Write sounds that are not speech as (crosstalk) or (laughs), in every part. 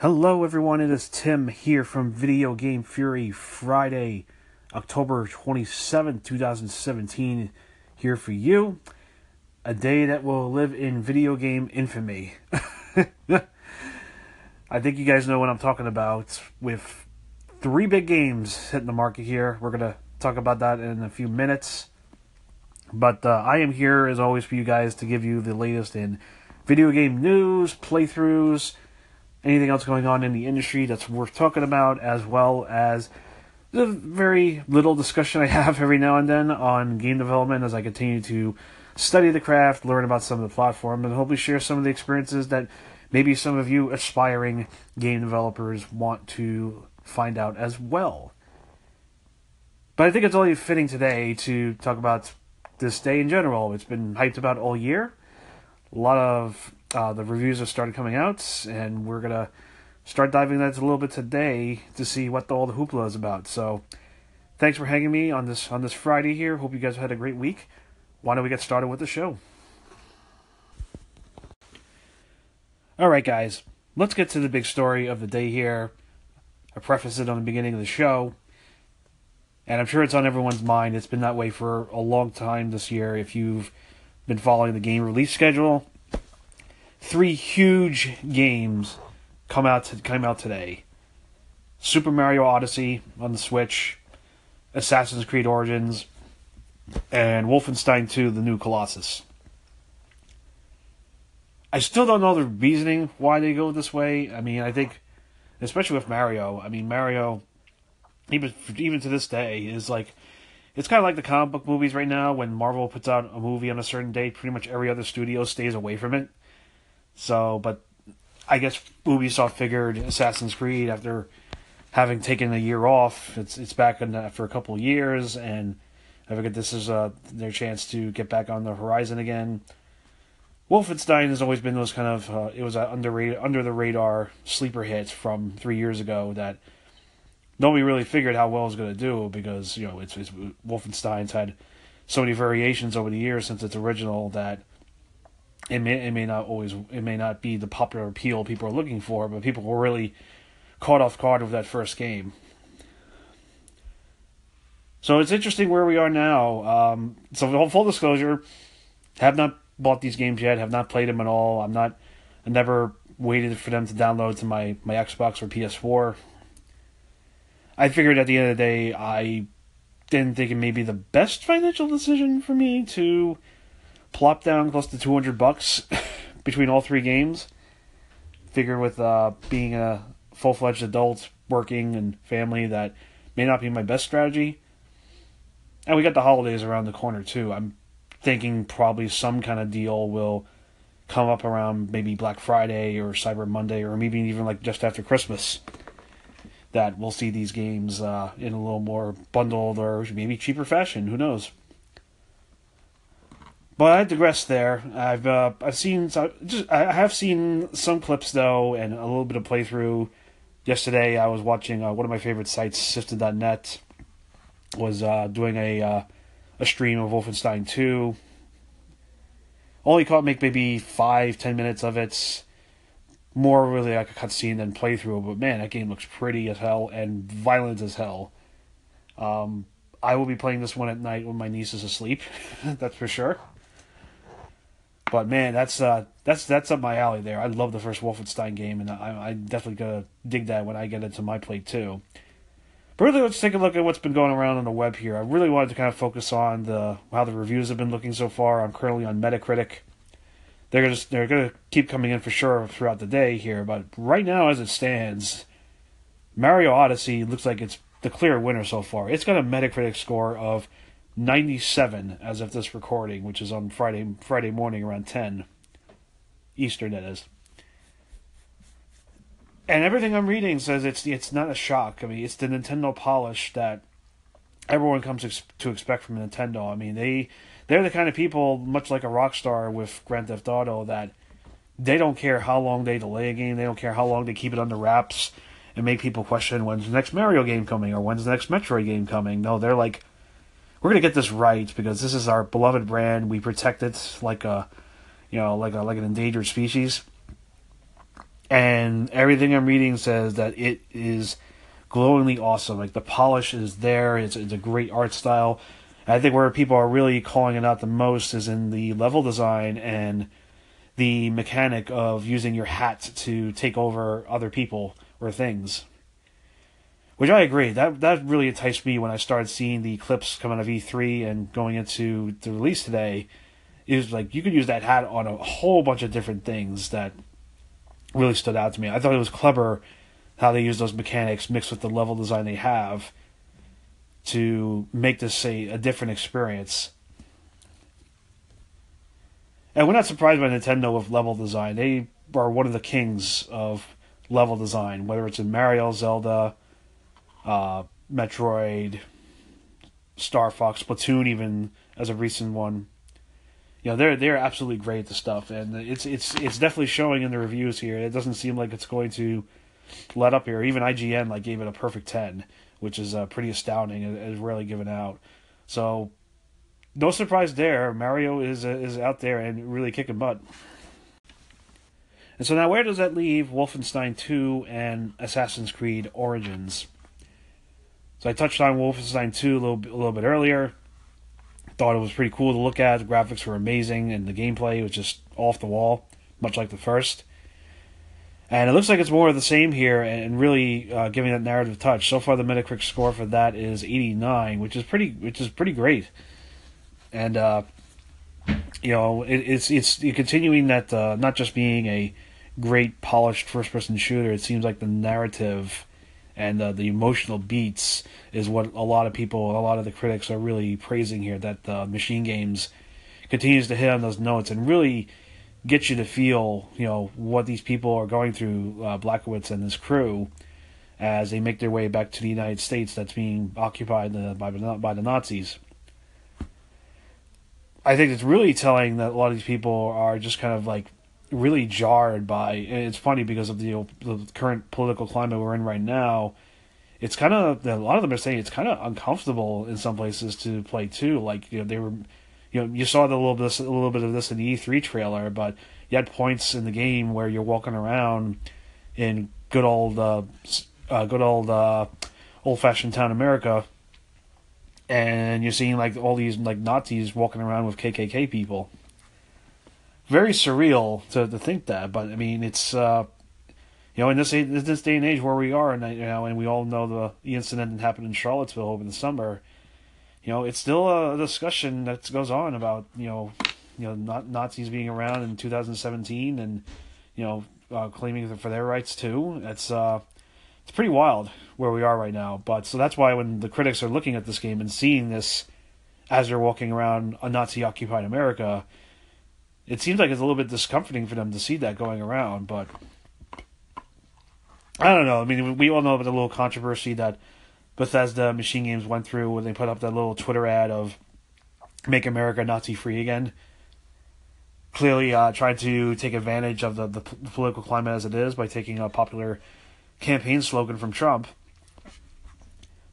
Hello, everyone. It is Tim here from Video Game Fury Friday, October 27, 2017, here for you. A day that will live in video game infamy. (laughs) I think you guys know what I'm talking about with three big games hitting the market here. We're going to talk about that in a few minutes. But uh, I am here, as always, for you guys to give you the latest in video game news, playthroughs, anything else going on in the industry that's worth talking about, as well as the very little discussion I have (laughs) every now and then on game development as I continue to study the craft, learn about some of the platform, and hopefully share some of the experiences that maybe some of you aspiring game developers want to find out as well. But I think it's only fitting today to talk about this day in general. It's been hyped about all year. A lot of uh, the reviews have started coming out, and we're gonna start diving into a little bit today to see what the, all the hoopla is about. So, thanks for hanging me on this on this Friday here. Hope you guys had a great week. Why don't we get started with the show? All right, guys, let's get to the big story of the day here. I preface it on the beginning of the show, and I'm sure it's on everyone's mind. It's been that way for a long time this year. If you've been following the game release schedule, three huge games come out to, came out today. Super Mario Odyssey on the Switch, Assassin's Creed Origins, and Wolfenstein 2: The New Colossus. I still don't know the reasoning why they go this way. I mean, I think, especially with Mario. I mean, Mario, even even to this day, is like it's kind of like the comic book movies right now. When Marvel puts out a movie on a certain date, pretty much every other studio stays away from it. So, but I guess Ubisoft figured Assassin's Creed after having taken a year off, it's it's back in for a couple years, and I figured this is uh, their chance to get back on the horizon again. Wolfenstein has always been those kind of uh, it was an under under the radar sleeper hit from three years ago that nobody really figured how well it was going to do because you know it's, it's Wolfenstein's had so many variations over the years since its original that it may it may not always it may not be the popular appeal people are looking for, but people were really caught off guard with that first game. So it's interesting where we are now. Um, so full disclosure, have not bought these games yet. Have not played them at all. I'm not. I never waited for them to download to my my Xbox or PS4. I figured at the end of the day, I didn't think it may be the best financial decision for me to plop down close to 200 bucks (laughs) between all three games. Figure with uh, being a full fledged adult, working, and family, that may not be my best strategy. And we got the holidays around the corner too. I'm thinking probably some kind of deal will come up around maybe Black Friday or Cyber Monday or maybe even like just after Christmas. That we'll see these games uh, in a little more bundled or maybe cheaper fashion. Who knows? But I digress there. I've uh, I've seen just I have seen some clips though, and a little bit of playthrough. Yesterday, I was watching uh, one of my favorite sites, Sifted.net, was uh, doing a uh, a stream of Wolfenstein 2. Only caught make maybe five ten minutes of it. More really like a cutscene than playthrough, but man, that game looks pretty as hell and violent as hell. Um, I will be playing this one at night when my niece is asleep. (laughs) that's for sure. But man, that's uh, that's that's up my alley there. I love the first Wolfenstein game, and I, I definitely gonna dig that when I get into my plate too. But really, let's take a look at what's been going around on the web here. I really wanted to kind of focus on the how the reviews have been looking so far. I'm currently on Metacritic. They're gonna they're gonna keep coming in for sure throughout the day here, but right now, as it stands, Mario Odyssey looks like it's the clear winner so far. It's got a Metacritic score of 97 as of this recording, which is on Friday Friday morning around 10 Eastern. That is. And everything I'm reading says it's it's not a shock. I mean, it's the Nintendo polish that everyone comes to expect from Nintendo. I mean, they they're the kind of people, much like a Rockstar with Grand Theft Auto, that they don't care how long they delay a game. They don't care how long they keep it under wraps and make people question when's the next Mario game coming or when's the next Metroid game coming. No, they're like, we're gonna get this right because this is our beloved brand. We protect it like a, you know, like a like an endangered species. and everything I'm reading says that it is glowingly awesome. Like the polish is there. It's it's a great art style. I think where people are really calling it out the most is in the level design and the mechanic of using your hat to take over other people or things. Which I agree. That that really enticed me when I started seeing the clips coming out of E3 and going into the release today. It was like you could use that hat on a whole bunch of different things that really stood out to me. I thought it was clever how they use those mechanics mixed with the level design they have to make this a, a different experience. And we're not surprised by Nintendo with level design. They are one of the kings of level design, whether it's in Mario, Zelda, uh, Metroid, Star Fox, Splatoon, even as a recent one. You know, they're they're absolutely great the stuff, and it's it's it's definitely showing in the reviews here. It doesn't seem like it's going to let up here. Even IGN like gave it a perfect ten, which is uh, pretty astounding. It is rarely given out. So, no surprise there. Mario is uh, is out there and really kicking butt. And so now, where does that leave Wolfenstein 2 and Assassin's Creed Origins? So I touched on Wolfenstein 2 a little, a little bit earlier. Thought it was pretty cool to look at. The graphics were amazing, and the gameplay was just off the wall, much like the first. And it looks like it's more of the same here, and really uh, giving that narrative touch. So far, the Metacritic score for that is 89, which is pretty, which is pretty great. And uh, you know, it, it's it's continuing that uh, not just being a great polished first-person shooter. It seems like the narrative and uh, the emotional beats is what a lot of people, a lot of the critics are really praising here. That uh, Machine Games continues to hit on those notes and really get you to feel, you know, what these people are going through, uh, Blazkowicz and his crew, as they make their way back to the United States that's being occupied uh, by, by the Nazis. I think it's really telling that a lot of these people are just kind of like really jarred by. it's funny because of the, the current political climate we're in right now. It's kind of a lot of them are saying it's kind of uncomfortable in some places to play too. Like you know they were you know, you saw the little bit, a little bit of this in the E3 trailer, but you had points in the game where you're walking around in good old, uh, uh, good old, uh, old-fashioned town America, and you're seeing like all these like Nazis walking around with KKK people. Very surreal to, to think that, but I mean, it's uh, you know, in this in this day and age where we are, and you know, and we all know the, the incident that happened in Charlottesville over the summer you know, it's still a discussion that goes on about you know, you know, not Nazis being around in 2017 and you know, uh, claiming for their rights too. It's uh, it's pretty wild where we are right now. But so that's why when the critics are looking at this game and seeing this as they're walking around a Nazi occupied America, it seems like it's a little bit discomforting for them to see that going around. But I don't know. I mean, we all know about the little controversy that Bethesda Machine Games went through when they put up that little Twitter ad of "Make America Nazi Free Again." Clearly, uh, tried to take advantage of the, the political climate as it is by taking a popular campaign slogan from Trump.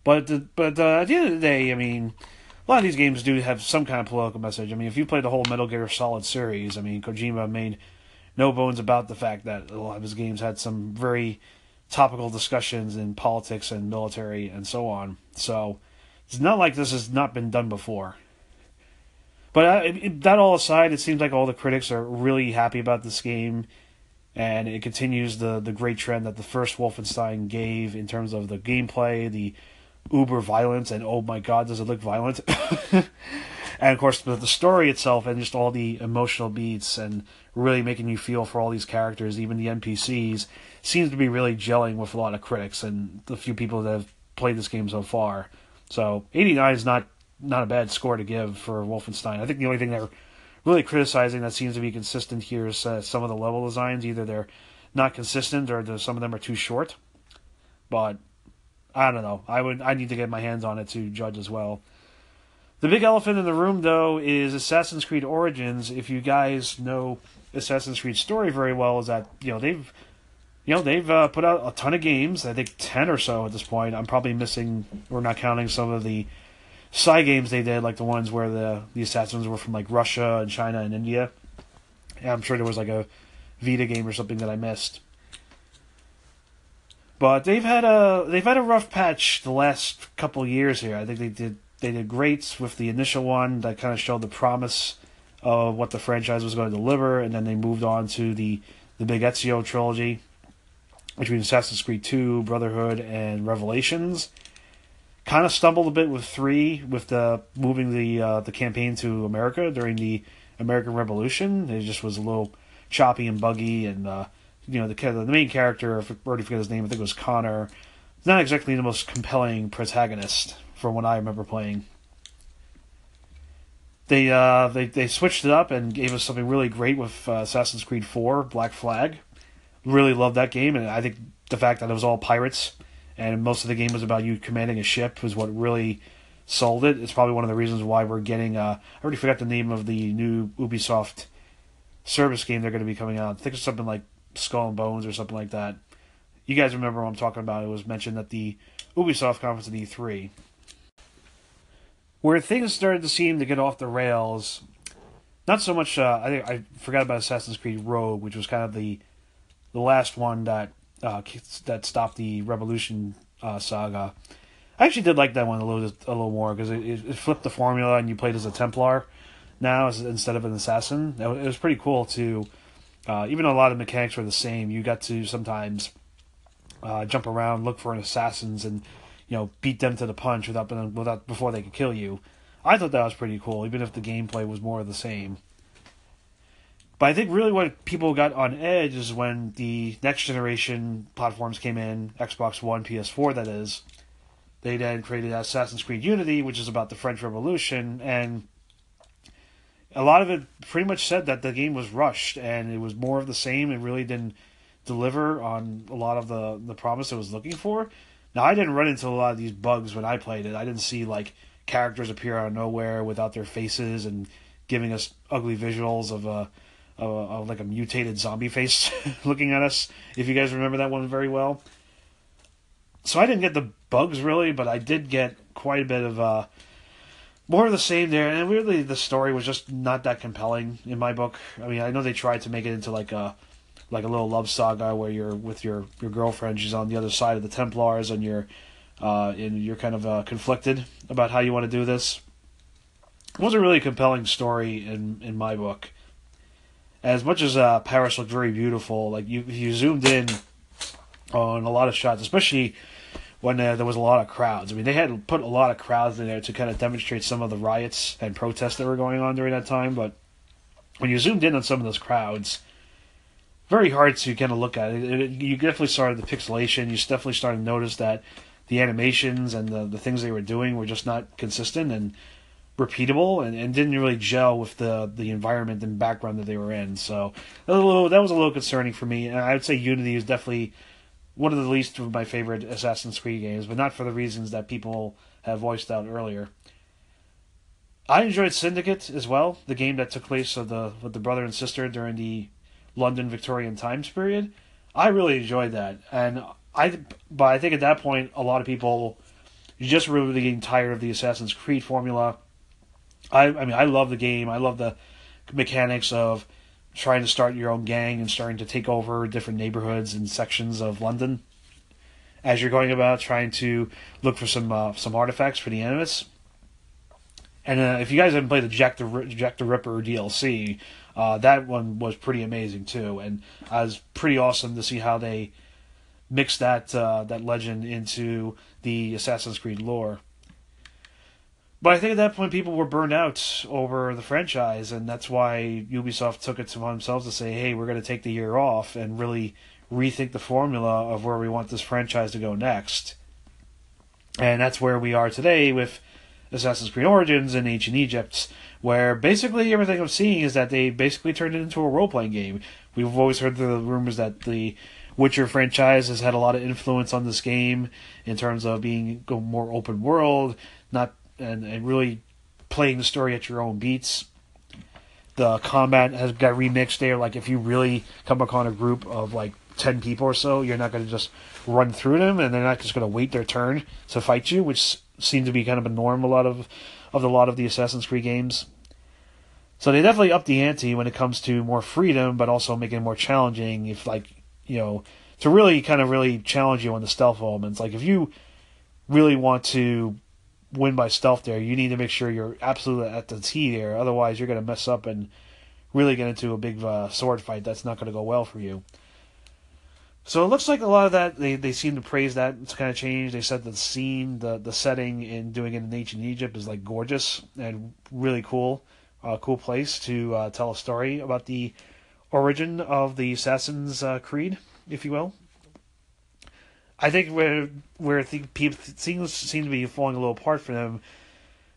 But the, but uh, at the end of the day, I mean, a lot of these games do have some kind of political message. I mean, if you play the whole Metal Gear Solid series, I mean, Kojima made no bones about the fact that a lot of his games had some very topical discussions in politics and military and so on. So it's not like this has not been done before. But uh, it, that all aside, it seems like all the critics are really happy about this game, and it continues the the great trend that the first Wolfenstein gave in terms of the gameplay, the uber violence, and oh my god, does it look violent! (laughs) and of course, the, the story itself and just all the emotional beats and really making you feel for all these characters, even the NPCs seems to be really gelling with a lot of critics and the few people that have played this game so far. So 89 is not not a bad score to give for Wolfenstein. I think the only thing they're really criticizing that seems to be consistent here is uh, some of the level designs. Either they're not consistent or some of them are too short. But I don't know. I would I need to get my hands on it to judge as well. The big elephant in the room, though, is Assassin's Creed Origins. If you guys know Assassin's Creed story very well, is that you know they've you know they've uh, put out a ton of games. I think ten or so at this point. I'm probably missing. We're not counting some of the side games they did, like the ones where the the assassins were from like Russia and China and India. I'm sure there was like a Vita game or something that I missed. But they've had a they've had a rough patch the last couple years here. I think they did they did great with the initial one that kind of showed the promise of what the franchise was going to deliver, and then they moved on to the the big Ezio trilogy between Assassin's Creed 2, Brotherhood, and Revelations. Kind of stumbled a bit with three, with the moving the uh, the campaign to America during the American Revolution. It just was a little choppy and buggy, and uh, you know the the main character, I already forget his name. I think it was Connor. Not exactly the most compelling protagonist from what I remember playing. They uh, they they switched it up and gave us something really great with uh, Assassin's Creed 4 Black Flag. Really loved that game, and I think the fact that it was all pirates and most of the game was about you commanding a ship was what really sold it. It's probably one of the reasons why we're getting. Uh, I already forgot the name of the new Ubisoft service game they're going to be coming out. I think it's something like Skull and Bones or something like that. You guys remember what I'm talking about? It was mentioned at the Ubisoft conference at E3 where things started to seem to get off the rails. Not so much. Uh, I I forgot about Assassin's Creed Rogue, which was kind of the the last one that uh, that stopped the Revolution uh, saga. I actually did like that one a little a little more because it, it, flipped the formula and you played as a Templar now instead of an assassin. It was pretty cool to uh, even though a lot of mechanics were the same. You got to sometimes uh, jump around, look for assassins, and you know, beat them to the punch without, without before they could kill you. I thought that was pretty cool, even if the gameplay was more of the same. But I think really what people got on edge is when the next generation platforms came in, Xbox One, PS4, that is. They then created Assassin's Creed Unity, which is about the French Revolution, and a lot of it pretty much said that the game was rushed and it was more of the same. It really didn't deliver on a lot of the the promise it was looking for. Now I didn't run into a lot of these bugs when I played it. I didn't see like characters appear out of nowhere without their faces and giving us ugly visuals of a of, a, of like a mutated zombie face (laughs) looking at us. If you guys remember that one very well. So I didn't get the bugs really, but I did get quite a bit of uh, more of the same there. And really, the story was just not that compelling in my book. I mean, I know they tried to make it into like a like a little love saga where you're with your your girlfriend. She's on the other side of the Templars, and you're uh, and you're kind of uh, conflicted about how you want to do this. It wasn't really a compelling story in in my book. As much as uh, Paris looked very beautiful, like you you zoomed in on a lot of shots, especially when uh, there was a lot of crowds. I mean, they had put a lot of crowds in there to kind of demonstrate some of the riots and protests that were going on during that time. But when you zoomed in on some of those crowds, very hard to kind of look at it. it. You definitely started the pixelation. You definitely started to notice that the animations and the, the things they were doing were just not consistent and repeatable and, and didn't really gel with the, the environment and background that they were in. So that was a little, that was a little concerning for me. And I would say Unity is definitely one of the least of my favorite Assassin's Creed games, but not for the reasons that people have voiced out earlier. I enjoyed Syndicate as well, the game that took place of the with the brother and sister during the London Victorian times period. I really enjoyed that, and I but I think at that point a lot of people just really getting tired of the Assassin's Creed formula. I I mean I love the game. I love the mechanics of trying to start your own gang and starting to take over different neighborhoods and sections of London as you're going about trying to look for some uh, some artifacts for the Animus. And uh, if you guys haven't played the Jack the Jack the Ripper DLC, uh, that one was pretty amazing too, and it was pretty awesome to see how they mixed that uh, that legend into the Assassin's Creed lore. But I think at that point people were burned out over the franchise, and that's why Ubisoft took it upon themselves to say, "Hey, we're going to take the year off and really rethink the formula of where we want this franchise to go next." And that's where we are today with Assassin's Creed Origins and Ancient Egypt, where basically everything I'm seeing is that they basically turned it into a role playing game. We've always heard the rumors that the Witcher franchise has had a lot of influence on this game in terms of being more open world, not and, and really playing the story at your own beats. The combat has got remixed there. Like if you really come upon a group of like ten people or so, you're not going to just run through them, and they're not just going to wait their turn to fight you, which seems to be kind of a norm a lot of of a lot of the Assassin's Creed games. So they definitely upped the ante when it comes to more freedom, but also making it more challenging. If like you know to really kind of really challenge you on the stealth elements. Like if you really want to win by stealth there, you need to make sure you're absolutely at the T there. Otherwise, you're going to mess up and really get into a big uh, sword fight. That's not going to go well for you. So it looks like a lot of that they, they seem to praise that it's kind of changed. They said the scene, the the setting in doing it in ancient Egypt is like gorgeous and really cool, uh, cool place to uh, tell a story about the origin of the Assassin's uh, Creed, if you will. I think where where people things seem to be falling a little apart for them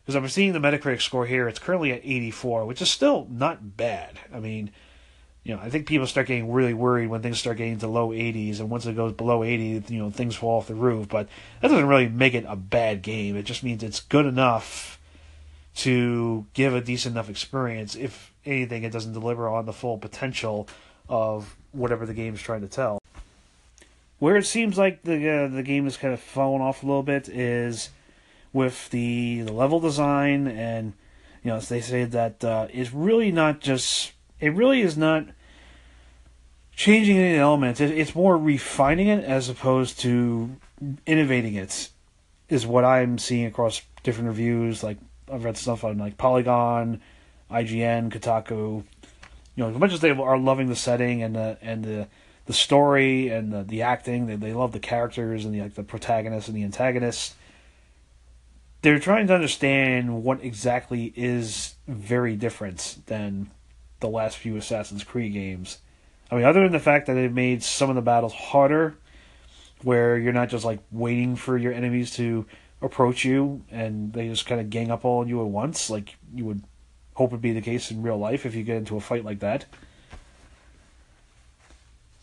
because I'm seeing the Metacritic score here. It's currently at 84, which is still not bad. I mean you know, I think people start getting really worried when things start getting to low 80s, and once it goes below 80, you know, things fall off the roof. But that doesn't really make it a bad game. It just means it's good enough to give a decent enough experience. If anything, it doesn't deliver on the full potential of whatever the game is trying to tell. Where it seems like the uh, the game is kind of falling off a little bit is with the the level design, and you know, as they say that uh, it's really not just it really is not changing any elements. It, it's more refining it as opposed to innovating it. Is what I'm seeing across different reviews. Like I've read stuff on like Polygon, IGN, Kotaku. You know, as much as they are loving the setting and the and the the story and the, the acting, they they love the characters and the like the protagonist and the antagonist. They're trying to understand what exactly is very different than the last few Assassin's Creed games I mean, other than the fact that they've made some of the battles harder, where you're not just like waiting for your enemies to approach you and they just kind of gang up on you at once, like you would hope would be the case in real life if you get into a fight like that.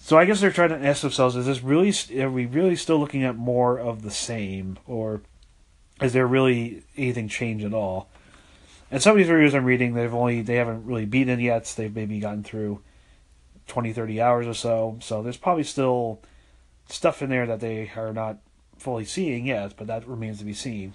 So I guess they're trying to ask themselves: Is this really? Are we really still looking at more of the same, or is there really anything changed at all? And some of these reviews I'm reading, they've only they haven't really beaten it yet. They've maybe gotten through 20, 30 hours or so. So there's probably still stuff in there that they are not fully seeing yet, but that remains to be seen.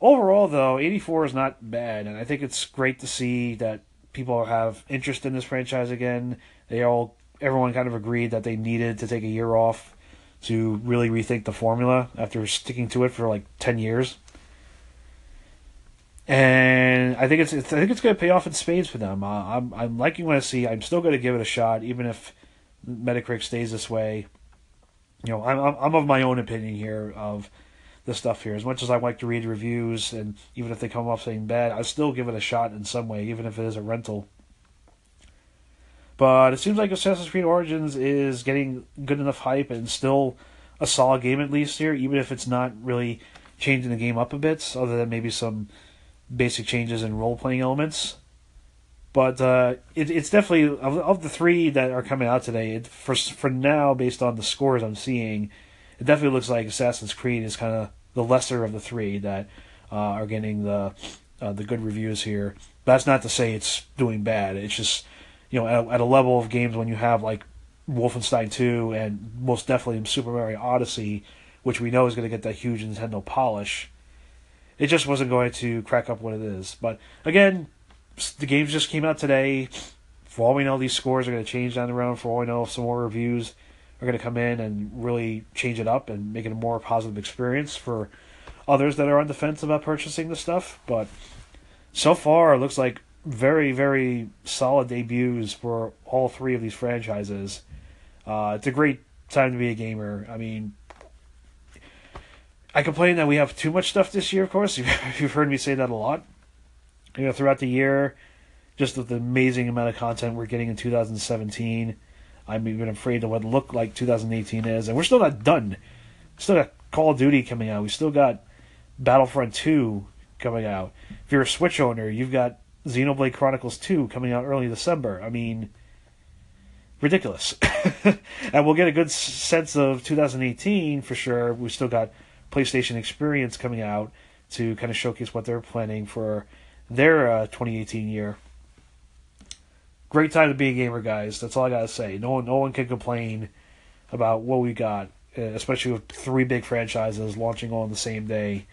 Overall, though, 84 is not bad, and I think it's great to see that people have interest in this franchise again. They all, everyone kind of agreed that they needed to take a year off to really rethink the formula after sticking to it for like 10 years and I think it's, it's I think it's going to pay off in spades for them. Uh, I'm I'm liking what I see. I'm still going to give it a shot, even if Metacritic stays this way. You know, I'm I'm of my own opinion here of the stuff here. As much as I like to read reviews, and even if they come off saying bad, I still give it a shot in some way, even if it is a rental. But it seems like Assassin's Creed Origins is getting good enough hype and still a solid game at least here, even if it's not really changing the game up a bit, other than maybe some basic changes in role playing elements. But uh, it, it's definitely of, of, the three that are coming out today. It, for for now, based on the scores I'm seeing, it definitely looks like Assassin's Creed is kind of the lesser of the three that uh, are getting the uh, the good reviews here. But that's not to say it's doing bad. It's just you know at, at a level of games when you have like Wolfenstein 2 and most definitely Super Mario Odyssey, which we know is going to get that huge Nintendo polish it just wasn't going to crack up what it is. But again, the games just came out today. For all we know, these scores are going to change down the road. For all we know, some more reviews are going to come in and really change it up and make it a more positive experience for others that are on the fence about purchasing the stuff. But so far, it looks like very, very solid debuts for all three of these franchises. Uh, it's a great time to be a gamer. I mean, I complain that we have too much stuff this year, of course. (laughs) You've heard me say that a lot. You know, throughout the year, just the amazing amount of content we're getting in 2017. I'm even afraid of what look like 2018 is, and we're still not done. Still got Call of Duty coming out. We still got Battlefront 2 coming out. If you're a Switch owner, you've got Xenoblade Chronicles 2 coming out early December. I mean, ridiculous. (laughs) and we'll get a good sense of 2018 for sure. We've still got PlayStation Experience coming out to kind of showcase what they're planning for their uh, 2018 year. Great time to be a gamer, guys. That's all I gotta say. No one, no one can complain about what we got, uh, especially with three big franchises launching all on the same day.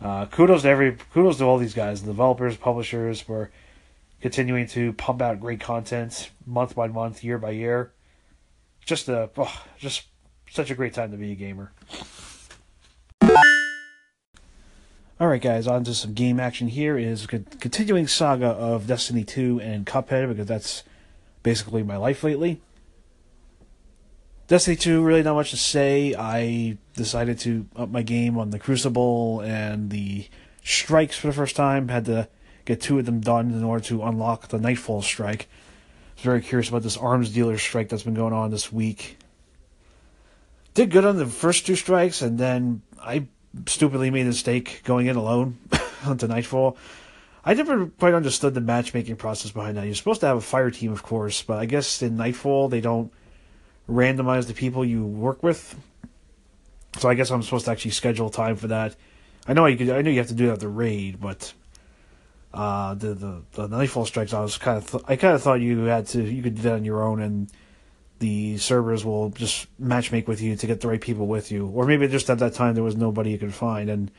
Uh, kudos to every, kudos to all these guys, the developers, publishers, for continuing to pump out great content month by month, year by year. just a oh, just such a great time to be a gamer. All right, guys, on to some game action. Here is continuing saga of Destiny 2 and Cuphead because that's basically my life lately. Destiny 2, really not much to say. I decided to up my game on the Crucible and the strikes for the first time. Had to get two of them done in order to unlock the Nightfall strike. I was very curious about this arms dealer strike that's been going on this week. Did good on the first two strikes, and then I stupidly made a mistake going in alone (laughs) onto Nightfall. I never quite understood the matchmaking process behind that. You're supposed to have a fire team, of course, but I guess in Nightfall they don't randomize the people you work with. So I guess I'm supposed to actually schedule time for that. I know you could. I know you have to do that at the raid, but uh, the the the Nightfall strikes. I was kind of. Th- I kind of thought you had to. You could do that on your own, and the servers will just matchmake with you to get the right people with you. Or maybe just at that time there was nobody you could find, and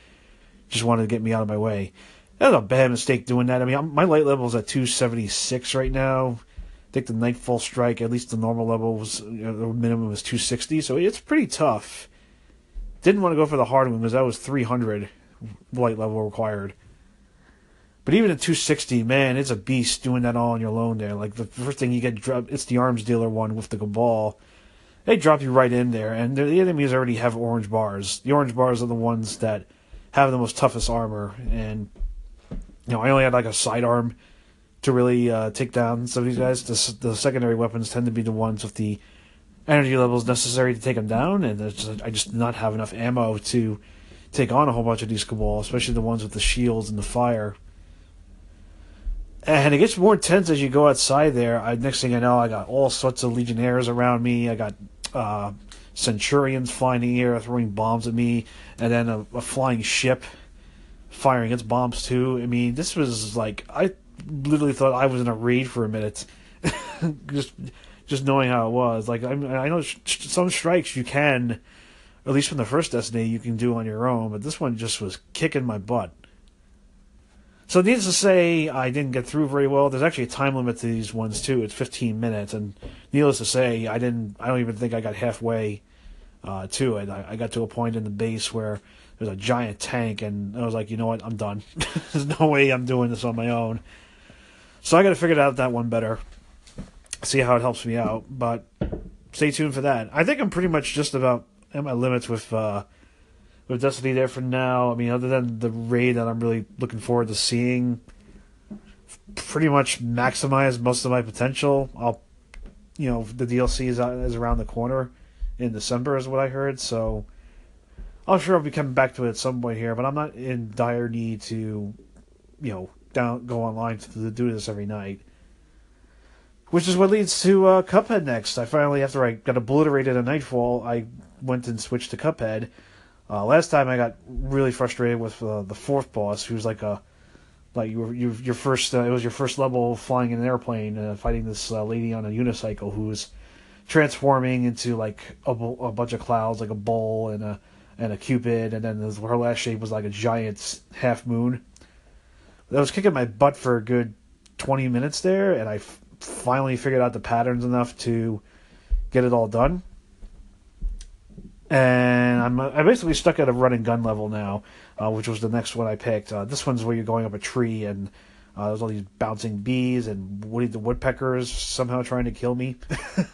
just wanted to get me out of my way. That was a bad mistake doing that. I mean, I'm, my light level is at 276 right now think the Nightfall Strike, at least the normal level was you know, the minimum was 260, so it's pretty tough. Didn't want to go for the hard one because that was 300 light level required. But even at 260, man, it's a beast doing that all on your own there. Like the first thing you get dropped, it's the arms dealer one with the Cabal. They drop you right in there, and the enemies already have orange bars. The orange bars are the ones that have the most toughest armor, and you know I only had like a sidearm to really uh, take down some of these guys. The, the, secondary weapons tend to be the ones with the energy levels necessary to take them down, and just, I just not have enough ammo to take on a whole bunch of these Cabal, especially the ones with the shields and the fire. And it gets more intense as you go outside there. I, next thing I know, I got all sorts of Legionnaires around me. I got uh, Centurions flying in the air, throwing bombs at me, and then a, a flying ship firing its bombs too. I mean, this was like I literally thought I was in a raid for a minute, (laughs) just just knowing how it was. Like I, I know some strikes you can, at least from the first Destiny, you can do on your own, but this one just was kicking my butt. So needless to say, I didn't get through very well. There's actually a time limit to these ones too. It's 15 minutes, and needless to say, I didn't. I don't even think I got halfway uh, to it. I, I got to a point in the base where there's a giant tank, and I was like, you know what, I'm done. (laughs) there's no way I'm doing this on my own. So I got to figure out that one better. See how it helps me out. But stay tuned for that. I think I'm pretty much just about at my limits with uh, with Destiny there for now. I mean, other than the raid that I'm really looking forward to seeing, pretty much maximize most of my potential. I'll, you know, the DLC is is around the corner in December, is what I heard. So I'm sure I'll be coming back to it at some point here, but I'm not in dire need to, you know, down go online to, do this every night. Which is what leads to uh, Cuphead next. I finally, after I got obliterated at Nightfall, I went and switched to Cuphead. Uh, last time I got really frustrated with uh, the fourth boss, who's like a like you were you, your first uh, it was your first level flying in an airplane uh, fighting this uh, lady on a unicycle who's transforming into like a, a bunch of clouds like a bull and a and a cupid and then her last shape was like a giant half moon I was kicking my butt for a good 20 minutes there, and I f- finally figured out the patterns enough to get it all done. And I'm I basically stuck at a run and gun level now, uh, which was the next one I picked. Uh, this one's where you're going up a tree and uh, there's all these bouncing bees and Woody the woodpeckers somehow trying to kill me.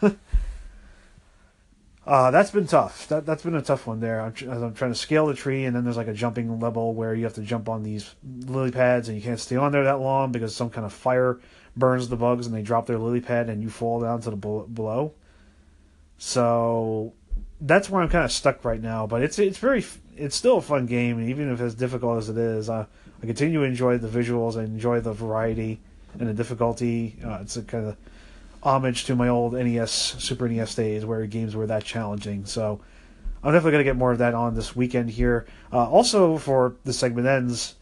(laughs) Uh, that's been tough. That that's been a tough one there. I'm, I'm trying to scale the tree, and then there's like a jumping level where you have to jump on these lily pads, and you can't stay on there that long because some kind of fire burns the bugs, and they drop their lily pad, and you fall down to the below. So that's where I'm kind of stuck right now. But it's it's very it's still a fun game, even if as difficult as it is. I I continue to enjoy the visuals, I enjoy the variety and the difficulty. Uh, it's a kind of homage to my old NES, Super NES days where games were that challenging. So I'm definitely going to get more of that on this weekend here. Uh, also, for the segment ends,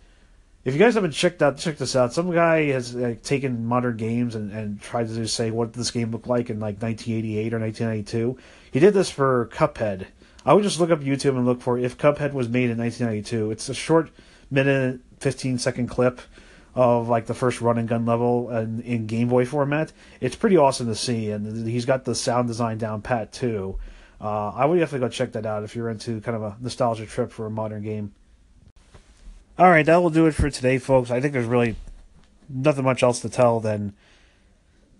if you guys haven't checked out, check this out. Some guy has like, taken modern games and, and tried to say what this game looked like in like 1988 or 1992. He did this for Cuphead. I would just look up YouTube and look for if Cuphead was made in 1992. It's a short minute, 15 second clip of like the first run and gun level and in Game Boy format. It's pretty awesome to see, and he's got the sound design down pat too. Uh, I would definitely go check that out if you're into kind of a nostalgia trip for a modern game. All right, that will do it for today, folks. I think there's really nothing much else to tell than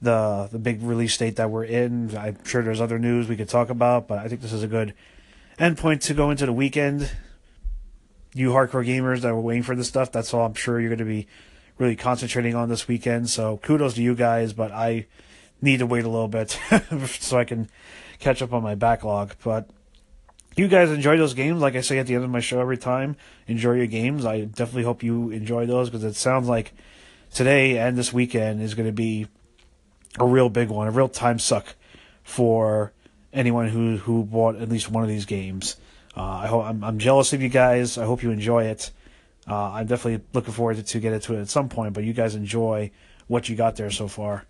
the the big release date that we're in. I'm sure there's other news we could talk about, but I think this is a good endpoint to go into the weekend. You hardcore gamers that were waiting for this stuff, that's all I'm sure you're going to be really concentrating on this weekend. So kudos to you guys, but I need to wait a little bit (laughs) so I can catch up on my backlog. But you guys enjoy those games. Like I say at the end of my show every time, enjoy your games. I definitely hope you enjoy those because it sounds like today and this weekend is going to be a real big one, a real time suck for anyone who who bought at least one of these games. Uh, I hope I'm, I'm jealous of you guys. I hope you enjoy it. Uh, I'm definitely looking forward to, to get into it at some point. But you guys enjoy what you got there so far.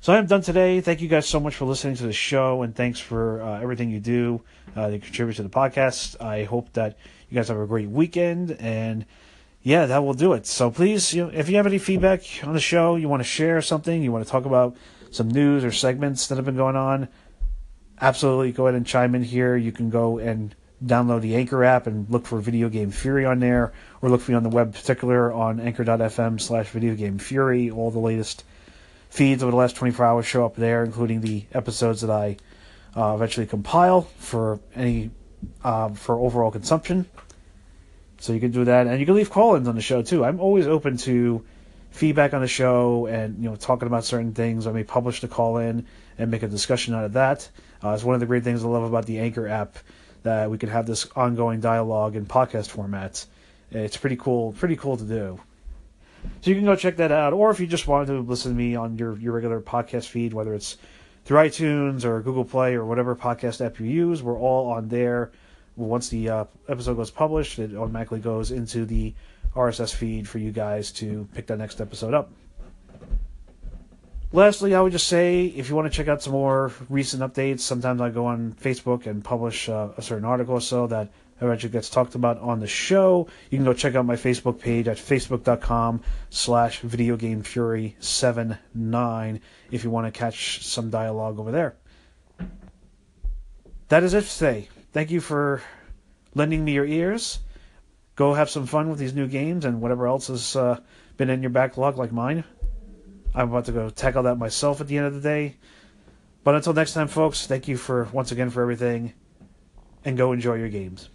So I am done today. Thank you guys so much for listening to the show, and thanks for uh, everything you do uh, to contribute to the podcast. I hope that you guys have a great weekend, and yeah, that will do it. So please, you know, if you have any feedback on the show, you want to share something, you want to talk about some news or segments that have been going on, absolutely go ahead and chime in here. You can go and download the Anchor app and look for Video Game Fury on there, or look for me on the web, particular on anchor.fm slash Video Game Fury. All the latest feeds over the last 24 hours show up there, including the episodes that I uh, eventually compile for any uh, for overall consumption. So you can do that, and you can leave call-ins on the show too. I'm always open to feedback on the show and you know talking about certain things. I may publish the call-in and make a discussion out of that. Uh, it's one of the great things I love about the Anchor app that we can have this ongoing dialogue in podcast formats. It's pretty cool, pretty cool to do. So you can go check that out, or if you just wanted to listen to me on your, your regular podcast feed, whether it's through iTunes or Google Play or whatever podcast app you use, we're all on there. Once the uh, episode goes published, it automatically goes into the RSS feed for you guys to pick that next episode up. Lastly, I would just say if you want to check out some more recent updates, sometimes I go on Facebook and publish uh, a certain article or so that eventually gets talked about on the show. You can go check out my Facebook page at facebook.com slash videogamefury79 if you want to catch some dialogue over there. That is it for today. Thank you for lending me your ears. Go have some fun with these new games and whatever else has uh, been in your backlog like mine. I'm about to go tackle that myself at the end of the day. But until next time, folks, thank you for once again for everything, and go enjoy your games.